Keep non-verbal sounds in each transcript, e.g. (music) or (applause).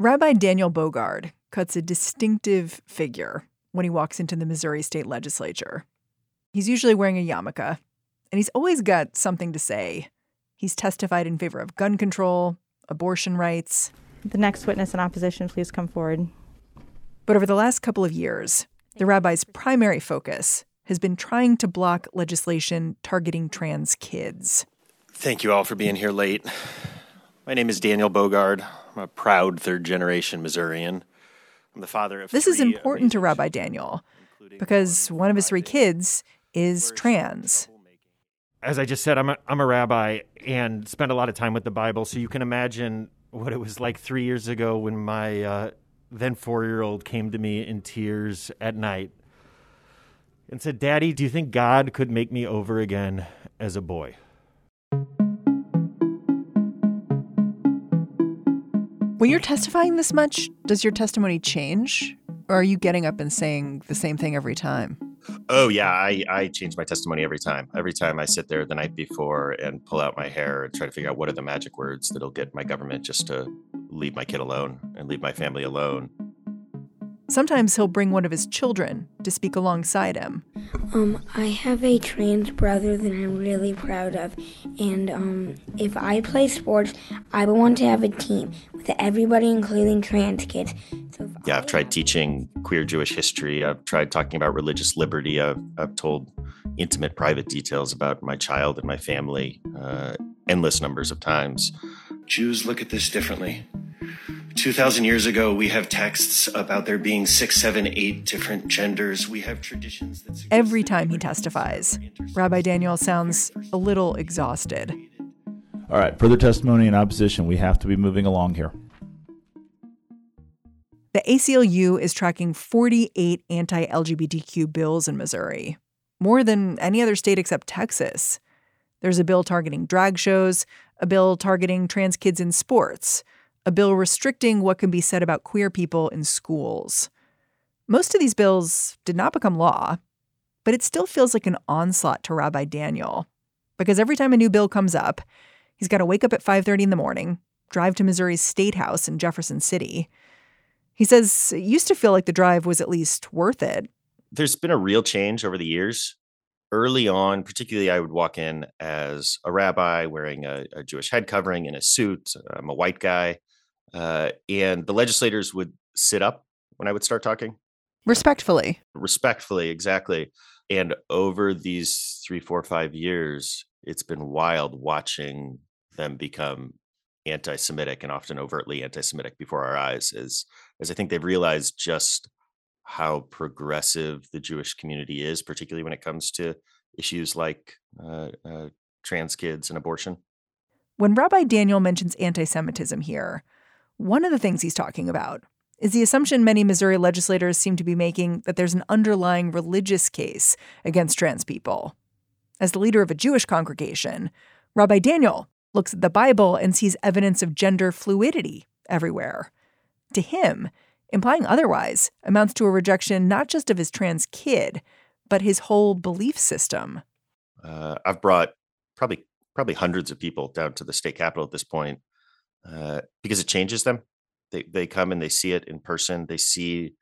Rabbi Daniel Bogard cuts a distinctive figure when he walks into the Missouri state legislature. He's usually wearing a yarmulke, and he's always got something to say. He's testified in favor of gun control, abortion rights. The next witness in opposition, please come forward. But over the last couple of years, the rabbi's primary focus has been trying to block legislation targeting trans kids. Thank you all for being here late. My name is Daniel Bogard. I'm a proud third generation Missourian. I'm the father of This is important to Rabbi Daniel because one of his three kids is trans. as I just said, I'm a, I'm a rabbi and spend a lot of time with the Bible. So you can imagine what it was like three years ago when my uh, then four year old came to me in tears at night and said, Daddy, do you think God could make me over again as a boy? When you're testifying this much, does your testimony change? Or are you getting up and saying the same thing every time? Oh yeah, I, I change my testimony every time. Every time I sit there the night before and pull out my hair and try to figure out what are the magic words that'll get my government just to leave my kid alone and leave my family alone. Sometimes he'll bring one of his children to speak alongside him. Um, I have a trans brother that I'm really proud of, and um, if I play sports, I would want to have a team with everybody, including trans kids. So if Yeah, I I've tried teaching queer Jewish history. I've tried talking about religious liberty. I've, I've told intimate, private details about my child and my family uh, endless numbers of times. Jews look at this differently. 2,000 years ago, we have texts about there being six, seven, eight different genders. We have traditions that suggest Every time he testifies, genders are interspersed. Rabbi Daniel sounds a little exhausted. All right, further testimony in opposition. We have to be moving along here. The ACLU is tracking 48 anti LGBTQ bills in Missouri, more than any other state except Texas. There's a bill targeting drag shows, a bill targeting trans kids in sports, a bill restricting what can be said about queer people in schools. Most of these bills did not become law, but it still feels like an onslaught to Rabbi Daniel because every time a new bill comes up, he's got to wake up at 5:30 in the morning, drive to Missouri's State House in Jefferson City. He says it used to feel like the drive was at least worth it. there's been a real change over the years. Early on, particularly, I would walk in as a rabbi wearing a, a Jewish head covering and a suit. I'm a white guy. Uh, and the legislators would sit up when I would start talking Respectfully. respectfully, exactly. And over these three, four, five years, it's been wild watching them become anti-Semitic and often overtly anti-Semitic before our eyes, as as I think they've realized just how progressive the Jewish community is, particularly when it comes to issues like uh, uh, trans kids and abortion. When Rabbi Daniel mentions anti Semitism here, one of the things he's talking about is the assumption many Missouri legislators seem to be making that there's an underlying religious case against trans people. As the leader of a Jewish congregation, Rabbi Daniel looks at the Bible and sees evidence of gender fluidity everywhere. To him, implying otherwise amounts to a rejection not just of his trans kid, but his whole belief system. Uh, I've brought probably probably hundreds of people down to the state capitol at this point uh, because it changes them. They they come and they see it in person. They see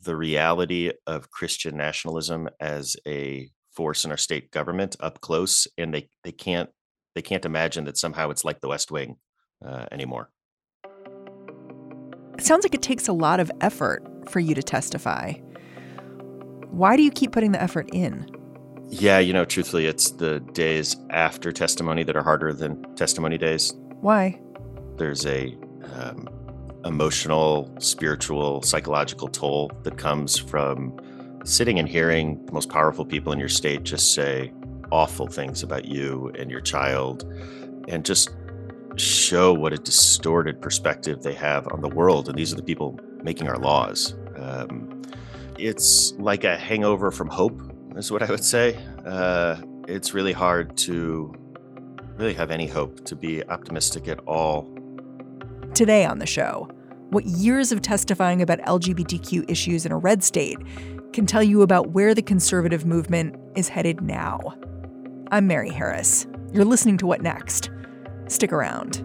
the reality of Christian nationalism as a force in our state government up close, and they they can't they can't imagine that somehow it's like the West Wing uh, anymore. It sounds like it takes a lot of effort for you to testify. Why do you keep putting the effort in? Yeah, you know, truthfully, it's the days after testimony that are harder than testimony days. Why? There's a um, emotional, spiritual, psychological toll that comes from sitting and hearing the most powerful people in your state just say awful things about you and your child and just show what a distorted perspective they have on the world. And these are the people making our laws. Um, it's like a hangover from hope, is what I would say. Uh, it's really hard to really have any hope to be optimistic at all. Today on the show, what years of testifying about LGBTQ issues in a red state can tell you about where the conservative movement is headed now. I'm Mary Harris. You're listening to What Next? Stick around.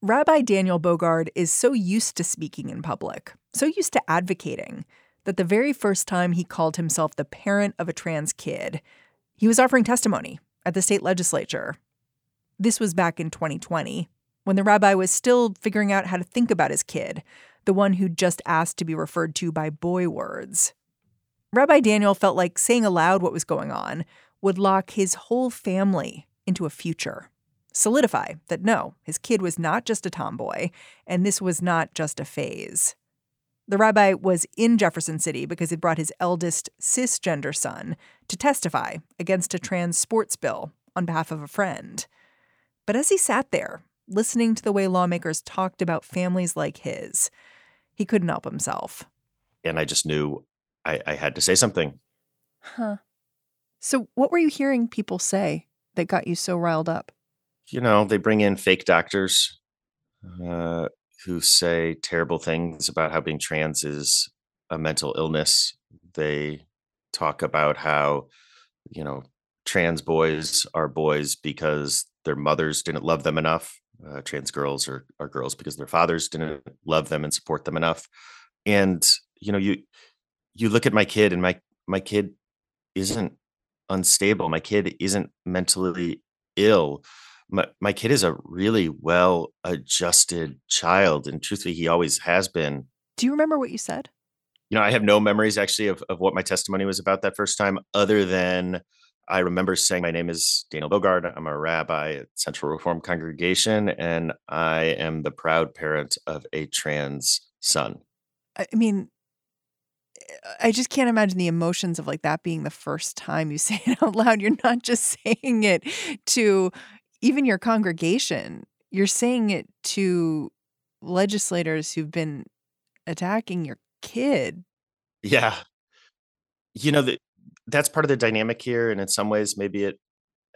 Rabbi Daniel Bogard is so used to speaking in public, so used to advocating, that the very first time he called himself the parent of a trans kid, he was offering testimony at the state legislature. This was back in 2020, when the rabbi was still figuring out how to think about his kid, the one who just asked to be referred to by boy words. Rabbi Daniel felt like saying aloud what was going on would lock his whole family into a future solidify that no, his kid was not just a tomboy, and this was not just a phase. The rabbi was in Jefferson City because it brought his eldest cisgender son to testify against a trans sports bill on behalf of a friend. But as he sat there, listening to the way lawmakers talked about families like his, he couldn't help himself. And I just knew I, I had to say something. Huh. So, what were you hearing people say that got you so riled up? You know, they bring in fake doctors uh, who say terrible things about how being trans is a mental illness. They talk about how, you know, trans boys are boys because their mothers didn't love them enough. Uh, trans girls are, are girls because their fathers didn't love them and support them enough. And, you know, you you look at my kid and my my kid isn't unstable. My kid isn't mentally ill my, my kid is a really well adjusted child and truthfully he always has been. Do you remember what you said? You know i have no memories actually of, of what my testimony was about that first time other than i remember saying my name is daniel bogard. I'm a rabbi at central reform congregation and i am the proud parent of a trans son. I mean I just can't imagine the emotions of like that being the first time you (laughs) say it out loud. You're not just saying it to even your congregation, you're saying it to legislators who've been attacking your kid. Yeah. You know, that that's part of the dynamic here. And in some ways, maybe it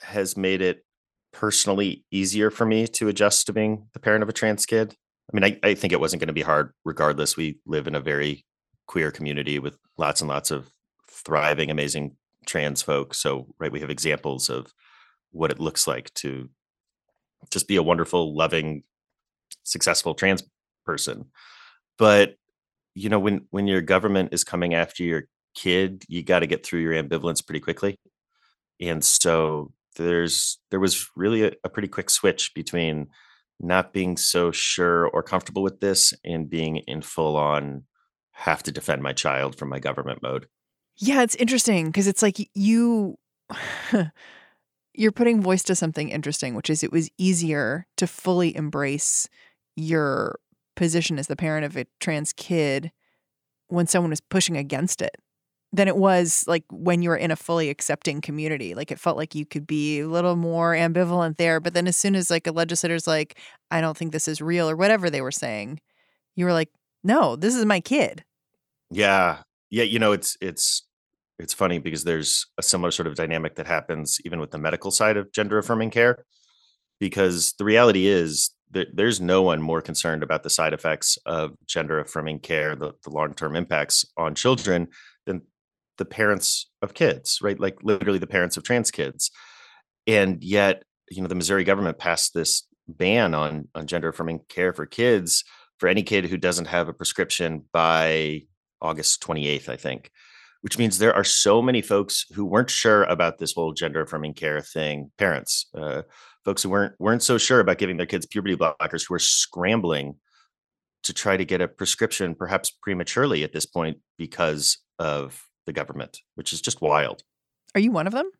has made it personally easier for me to adjust to being the parent of a trans kid. I mean, I, I think it wasn't going to be hard regardless. We live in a very queer community with lots and lots of thriving, amazing trans folks. So, right, we have examples of what it looks like to just be a wonderful, loving, successful trans person. But you know, when when your government is coming after your kid, you got to get through your ambivalence pretty quickly. And so there's there was really a, a pretty quick switch between not being so sure or comfortable with this and being in full on have to defend my child from my government mode. Yeah, it's interesting because it's like you (sighs) (sighs) you're putting voice to something interesting, which is it was easier to fully embrace your position as the parent of a trans kid when someone was pushing against it than it was like when you were in a fully accepting community. Like it felt like you could be a little more ambivalent there. But then as soon as like a legislator's like, I don't think this is real or whatever they were saying, you were like, no, this is my kid. Yeah. Yeah. You know, it's, it's, it's funny because there's a similar sort of dynamic that happens even with the medical side of gender affirming care. Because the reality is that there's no one more concerned about the side effects of gender affirming care, the, the long term impacts on children than the parents of kids, right? Like literally the parents of trans kids. And yet, you know, the Missouri government passed this ban on on gender affirming care for kids for any kid who doesn't have a prescription by August 28th, I think. Which means there are so many folks who weren't sure about this whole gender affirming care thing. Parents, uh, folks who weren't weren't so sure about giving their kids puberty blockers, who are scrambling to try to get a prescription, perhaps prematurely at this point, because of the government, which is just wild. Are you one of them?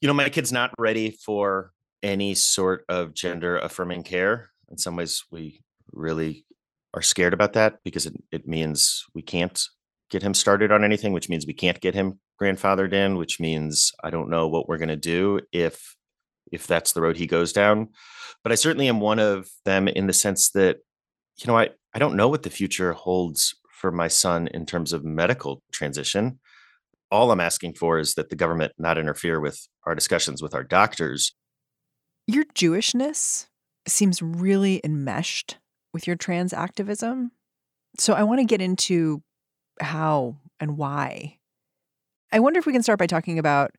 You know, my kid's not ready for any sort of gender affirming care. In some ways, we really are scared about that because it, it means we can't get him started on anything, which means we can't get him grandfathered in, which means I don't know what we're going to do if if that's the road he goes down. But I certainly am one of them in the sense that you know, I I don't know what the future holds for my son in terms of medical transition all I'm asking for is that the government not interfere with our discussions with our doctors. Your Jewishness seems really enmeshed with your trans activism. So I want to get into how and why. I wonder if we can start by talking about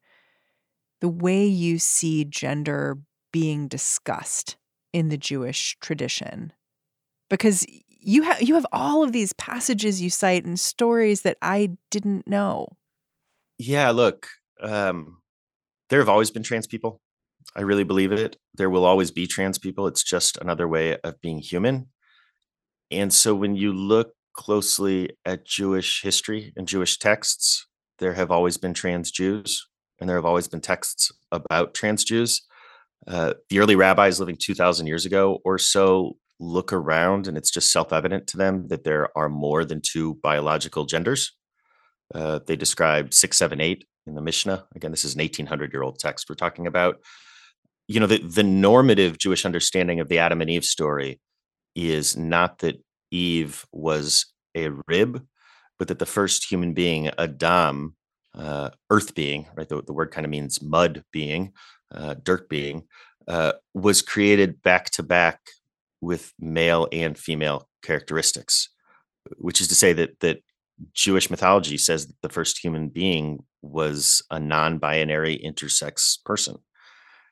the way you see gender being discussed in the Jewish tradition. Because you have you have all of these passages you cite and stories that I didn't know. Yeah, look, um, there have always been trans people. I really believe it. There will always be trans people. It's just another way of being human. And so when you look closely at Jewish history and Jewish texts, there have always been trans Jews, and there have always been texts about trans Jews. Uh, the early rabbis living 2,000 years ago or so look around, and it's just self evident to them that there are more than two biological genders. Uh, they describe 678 in the Mishnah. Again, this is an 1800 year old text we're talking about. You know, the, the normative Jewish understanding of the Adam and Eve story is not that Eve was a rib, but that the first human being, Adam, uh, earth being, right? The, the word kind of means mud being, uh, dirt being, uh, was created back to back with male and female characteristics, which is to say that that Jewish mythology says that the first human being was a non binary intersex person,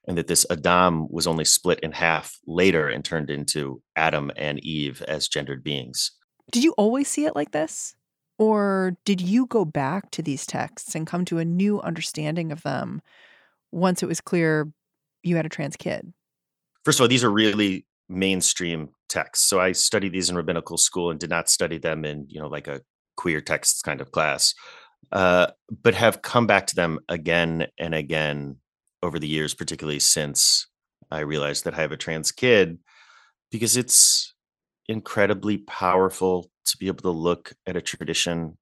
and that this Adam was only split in half later and turned into Adam and Eve as gendered beings. Did you always see it like this? Or did you go back to these texts and come to a new understanding of them once it was clear you had a trans kid? First of all, these are really mainstream texts. So I studied these in rabbinical school and did not study them in, you know, like a queer texts kind of class, uh, but have come back to them again and again over the years, particularly since I realized that I have a trans kid, because it's incredibly powerful to be able to look at a tradition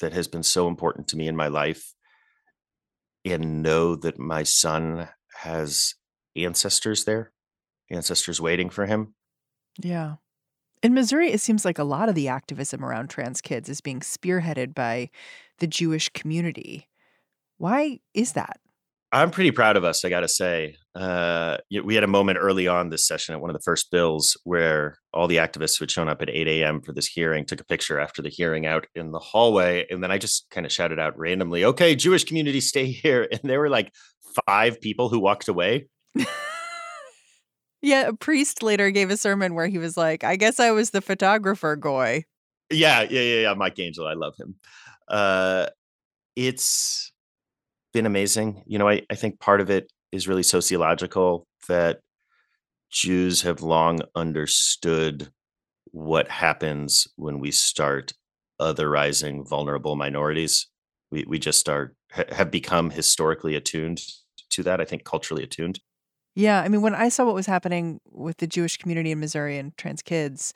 that has been so important to me in my life and know that my son has ancestors there, ancestors waiting for him. Yeah. In Missouri, it seems like a lot of the activism around trans kids is being spearheaded by the Jewish community. Why is that? I'm pretty proud of us, I got to say. Uh, we had a moment early on this session at one of the first bills where all the activists who had shown up at 8 a.m. for this hearing took a picture after the hearing out in the hallway. And then I just kind of shouted out randomly, okay, Jewish community, stay here. (laughs) And there were like five people who walked away. (laughs) Yeah, a priest later gave a sermon where he was like, I guess I was the photographer goy. Yeah, yeah, yeah, yeah. Mike Angel, I love him. Uh, It's been amazing. You know, I, I think part of it is really sociological that Jews have long understood what happens when we start otherizing vulnerable minorities. We we just are have become historically attuned to that. I think culturally attuned. Yeah, I mean, when I saw what was happening with the Jewish community in Missouri and trans kids,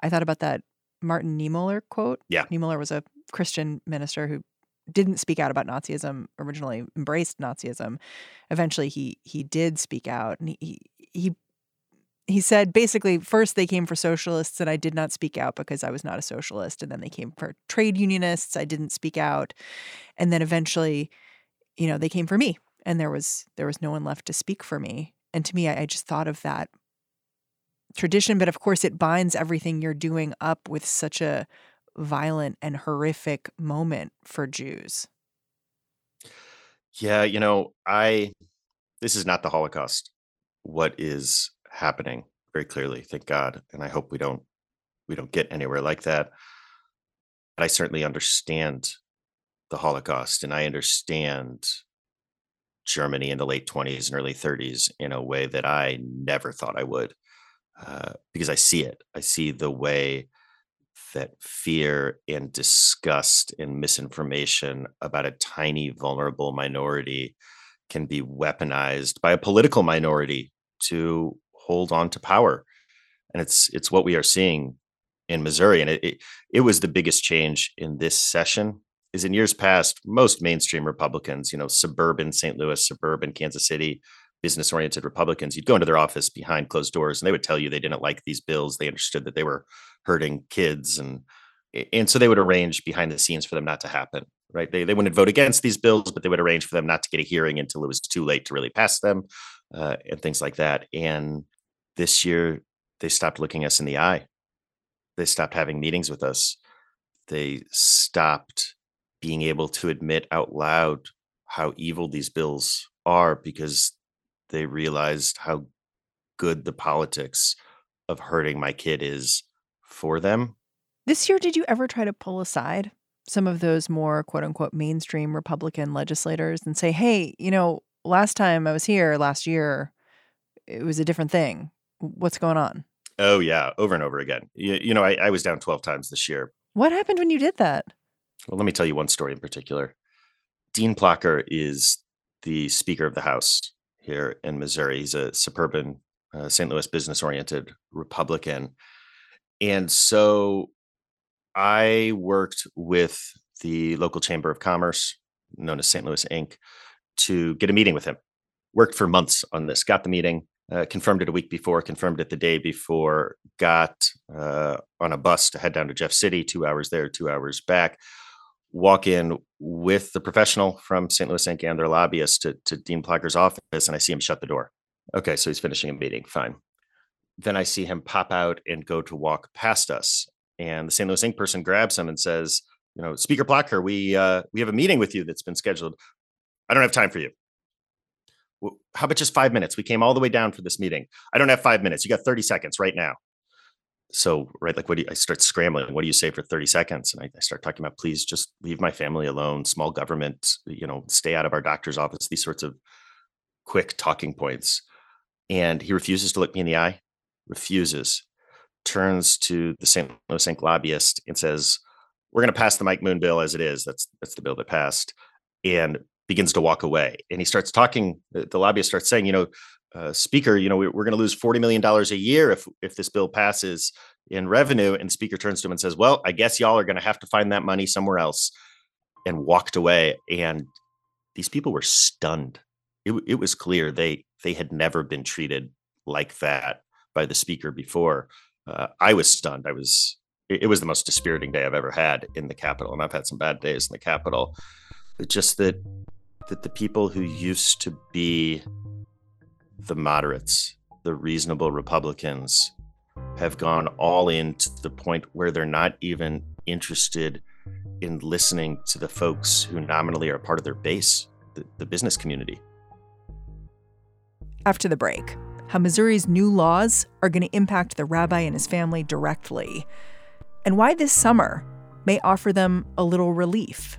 I thought about that Martin Niemöller quote. Yeah, Niemöller was a Christian minister who didn't speak out about Nazism originally, embraced Nazism. Eventually, he he did speak out, and he he he said basically first they came for socialists and I did not speak out because I was not a socialist and then they came for trade unionists I didn't speak out and then eventually you know they came for me and there was there was no one left to speak for me and to me I, I just thought of that tradition but of course it binds everything you're doing up with such a violent and horrific moment for Jews. Yeah you know I this is not the Holocaust. What is happening? Very clearly thank god and i hope we don't we don't get anywhere like that. But i certainly understand the holocaust and i understand germany in the late 20s and early 30s in a way that i never thought i would uh, because i see it. I see the way that fear and disgust and misinformation about a tiny vulnerable minority can be weaponized by a political minority to hold on to power. And it's it's what we are seeing in Missouri. And it, it, it was the biggest change in this session. Is in years past, most mainstream Republicans, you know, suburban St. Louis, suburban Kansas City, business oriented Republicans, you'd go into their office behind closed doors and they would tell you they didn't like these bills. They understood that they were hurting kids and and so they would arrange behind the scenes for them not to happen right they, they wouldn't vote against these bills but they would arrange for them not to get a hearing until it was too late to really pass them uh, and things like that and this year they stopped looking us in the eye they stopped having meetings with us they stopped being able to admit out loud how evil these bills are because they realized how good the politics of hurting my kid is for them this year did you ever try to pull aside some of those more quote unquote mainstream republican legislators and say hey you know last time i was here last year it was a different thing What's going on? Oh yeah, over and over again. You, you know, I, I was down 12 times this year. What happened when you did that? Well, let me tell you one story in particular. Dean Plocher is the Speaker of the House here in Missouri. He's a suburban uh, St. Louis business oriented Republican. And so I worked with the local Chamber of Commerce, known as St. Louis Inc., to get a meeting with him. Worked for months on this, got the meeting, uh, confirmed it a week before, confirmed it the day before, got uh, on a bus to head down to Jeff City, two hours there, two hours back, walk in with the professional from St. Louis Inc. and their lobbyist to, to Dean Plocher's office, and I see him shut the door. Okay, so he's finishing a meeting, fine. Then I see him pop out and go to walk past us. And the St. Louis Inc. person grabs him and says, you know, Speaker Plocher, we uh, we have a meeting with you that's been scheduled. I don't have time for you how about just five minutes? We came all the way down for this meeting. I don't have five minutes. You got 30 seconds right now. So, right, like, what do you, I start scrambling? What do you say for 30 seconds? And I, I start talking about, please just leave my family alone, small government, you know, stay out of our doctor's office, these sorts of quick talking points. And he refuses to look me in the eye, refuses, turns to the St. Louis Inc. lobbyist and says, We're going to pass the Mike Moon bill as it is. That's that's the bill that passed. And begins to walk away. And he starts talking, the lobbyist starts saying, you know, uh, speaker, you know, we, are going to lose $40 million a year if, if this bill passes in revenue. And speaker turns to him and says, well, I guess y'all are going to have to find that money somewhere else and walked away. And these people were stunned. It, it was clear they, they had never been treated like that by the speaker before. Uh, I was stunned. I was, it, it was the most dispiriting day I've ever had in the Capitol. And I've had some bad days in the Capitol. But just that that the people who used to be the moderates, the reasonable Republicans, have gone all in to the point where they're not even interested in listening to the folks who nominally are part of their base, the, the business community. After the break, how Missouri's new laws are going to impact the rabbi and his family directly, and why this summer may offer them a little relief.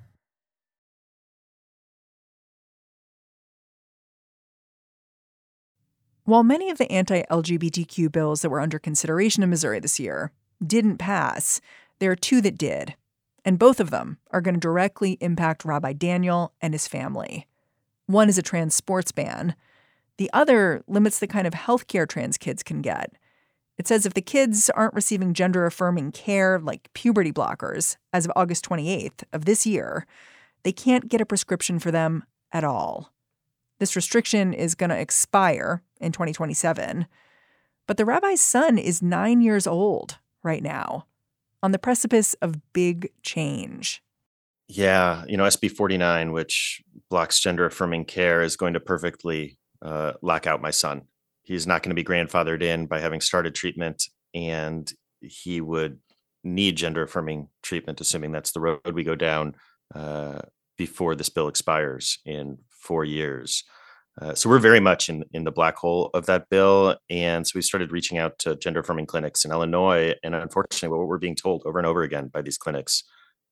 While many of the anti LGBTQ bills that were under consideration in Missouri this year didn't pass, there are two that did. And both of them are going to directly impact Rabbi Daniel and his family. One is a trans sports ban. The other limits the kind of health care trans kids can get. It says if the kids aren't receiving gender affirming care like puberty blockers as of August 28th of this year, they can't get a prescription for them at all. This restriction is going to expire in 2027. But the rabbi's son is nine years old right now, on the precipice of big change. Yeah, you know, SB 49, which blocks gender affirming care, is going to perfectly uh, lock out my son. He's not going to be grandfathered in by having started treatment, and he would need gender affirming treatment, assuming that's the road we go down uh, before this bill expires in four years. Uh, so we're very much in in the black hole of that bill, and so we started reaching out to gender affirming clinics in Illinois. And unfortunately, what we're being told over and over again by these clinics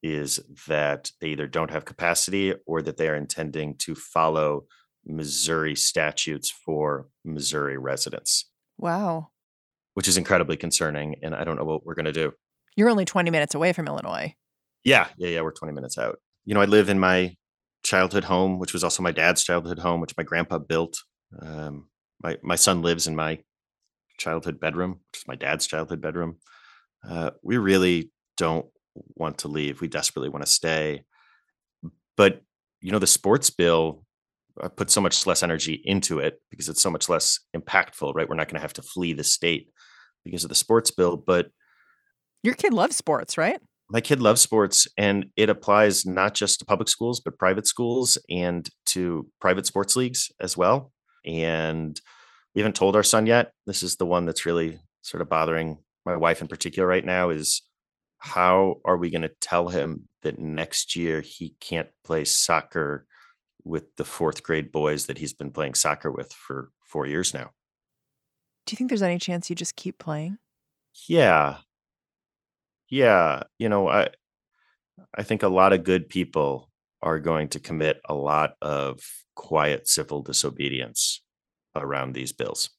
is that they either don't have capacity or that they are intending to follow Missouri statutes for Missouri residents. Wow. Which is incredibly concerning. And I don't know what we're going to do. You're only 20 minutes away from Illinois. Yeah. Yeah. Yeah. We're 20 minutes out. You know, I live in my childhood home, which was also my dad's childhood home, which my grandpa built. Um, my, my son lives in my childhood bedroom, which is my dad's childhood bedroom. Uh, we really don't want to leave. We desperately want to stay. But, you know, the sports bill I put so much less energy into it because it's so much less impactful, right? We're not going to have to flee the state because of the sports bill. But your kid loves sports, right? My kid loves sports, and it applies not just to public schools, but private schools and to private sports leagues as well. And we haven't told our son yet. This is the one that's really sort of bothering my wife in particular right now is how are we going to tell him that next year he can't play soccer with the fourth grade boys that he's been playing soccer with for four years now. Do you think there's any chance you just keep playing? Yeah. Yeah. You know, I I think a lot of good people are going to commit a lot of quiet civil disobedience around these bills.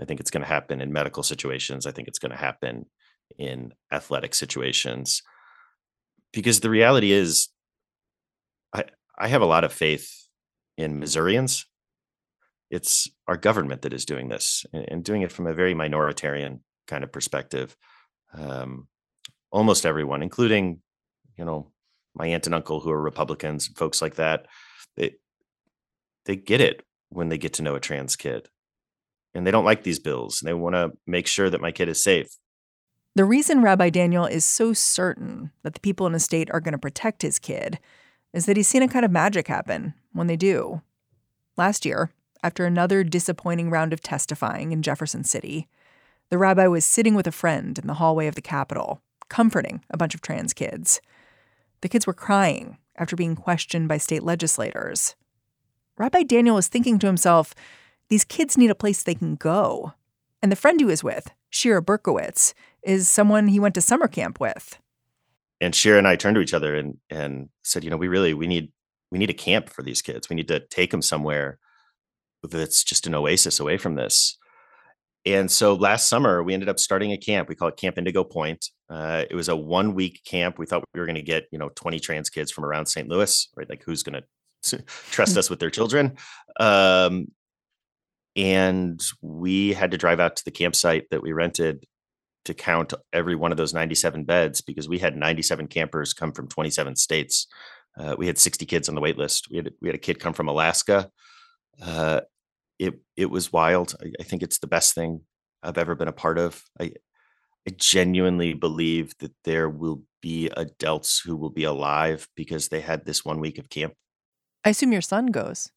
I think it's going to happen in medical situations. I think it's going to happen in athletic situations. Because the reality is I I have a lot of faith in Missourians. It's our government that is doing this and, doing it from a very minoritarian kind of perspective. Um, almost everyone, including, you know, my aunt and uncle who are Republicans, folks like that, they they get it when they get to know a trans kid. And they don't like these bills and they want to make sure that my kid is safe. The reason Rabbi Daniel is so certain that the people in his state are going to protect his kid is that he's seen a kind of magic happen when they do. Last year, after another disappointing round of testifying in Jefferson City, the rabbi was sitting with a friend in the hallway of the Capitol, comforting a bunch of trans kids. The kids were crying after being questioned by state legislators. Rabbi Daniel was thinking to himself, these kids need a place they can go. And the friend he was with, Shira Berkowitz, is someone he went to summer camp with and Shira and I turned to each other and and said, you know, we really we need we need a camp for these kids. We need to take them somewhere that's just an oasis away from this. And so last summer we ended up starting a camp. We call it Camp Indigo Point. Uh, it was a one week camp. We thought we were going to get you know 20 trans kids from around St. Louis, right? Like who's going to trust us with their children. Um, and we had to drive out to the campsite that we rented to count every one of those 97 beds because we had 97 campers come from 27 states. Uh, we had 60 kids on the wait list. We had we had a kid come from Alaska. Uh, it it was wild. I, I, think it's the best thing I've ever been a part of. I I genuinely believe that there will be adults who will be alive because they had this one week of camp. I assume your son goes.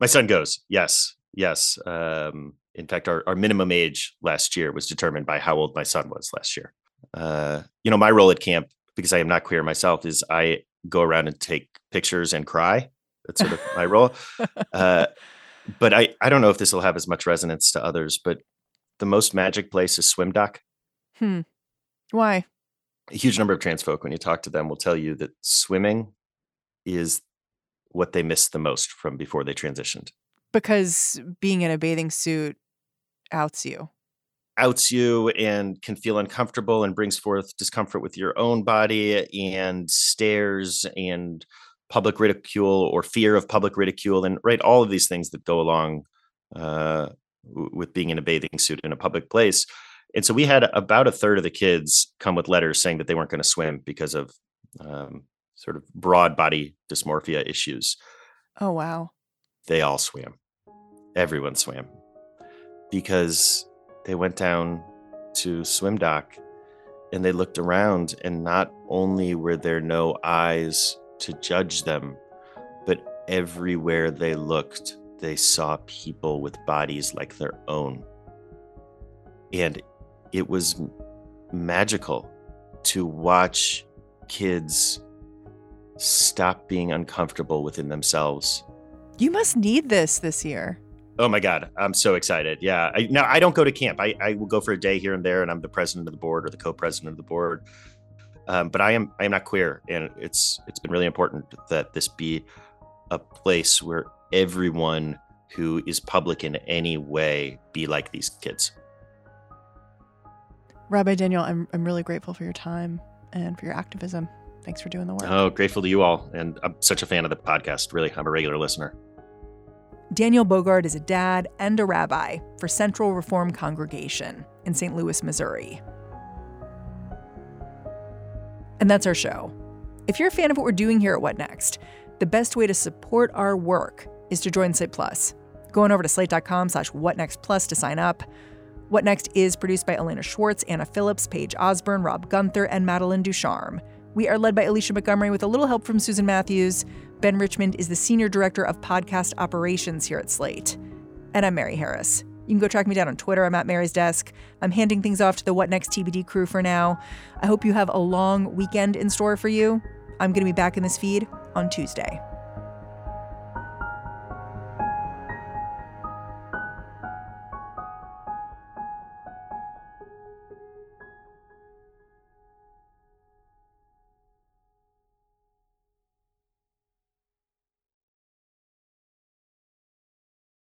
My son goes. Yes, yes. Um, in fact, our, our minimum age last year was determined by how old my son was last year. Uh, you know, my role at camp, because I am not queer myself, is I go around and take pictures and cry. That's sort of my role. (laughs) Uh, but I, I don't know if this will have as much resonance to others, but the most magic place is Swim Dock. Hmm. Why? A huge number of trans folk, when you talk to them, will tell you that swimming is what they missed the most from before they transitioned. Because being in a bathing suit outs you. Outs you and can feel uncomfortable and brings forth discomfort with your own body and stares and public ridicule or fear of public ridicule and right all of these things that go along uh, with being in a bathing suit in a public place. And so we had about a third of the kids come with letters saying that they weren't going to swim because of um, sort of broad body dysmorphia issues. Oh wow. They all swam. Everyone swam. Because they went down to swim dock and they looked around and not only were there no eyes to judge them, but everywhere they looked, they saw people with bodies like their own. And it was magical to watch kids stop being uncomfortable within themselves. You must need this this year. Oh my God, I'm so excited. Yeah. I, now, I don't go to camp. I, I will go for a day here and there, and I'm the president of the board or the co president of the board. Um, but I am I am not queer, and it's it's been really important that this be a place where everyone who is public in any way be like these kids. Rabbi Daniel, I'm I'm really grateful for your time and for your activism. Thanks for doing the work. Oh, grateful to you all, and I'm such a fan of the podcast. Really, I'm a regular listener. Daniel Bogard is a dad and a rabbi for Central Reform Congregation in St. Louis, Missouri. And that's our show. If you're a fan of what we're doing here at What Next, the best way to support our work is to join Slate Plus. Going over to slate.com slash whatnextplus to sign up. What Next is produced by Elena Schwartz, Anna Phillips, Paige Osburn, Rob Gunther, and Madeline Ducharme. We are led by Alicia Montgomery with a little help from Susan Matthews. Ben Richmond is the Senior Director of Podcast Operations here at Slate. And I'm Mary Harris. You can go track me down on Twitter. I'm at Mary's Desk. I'm handing things off to the What Next TBD crew for now. I hope you have a long weekend in store for you. I'm going to be back in this feed on Tuesday.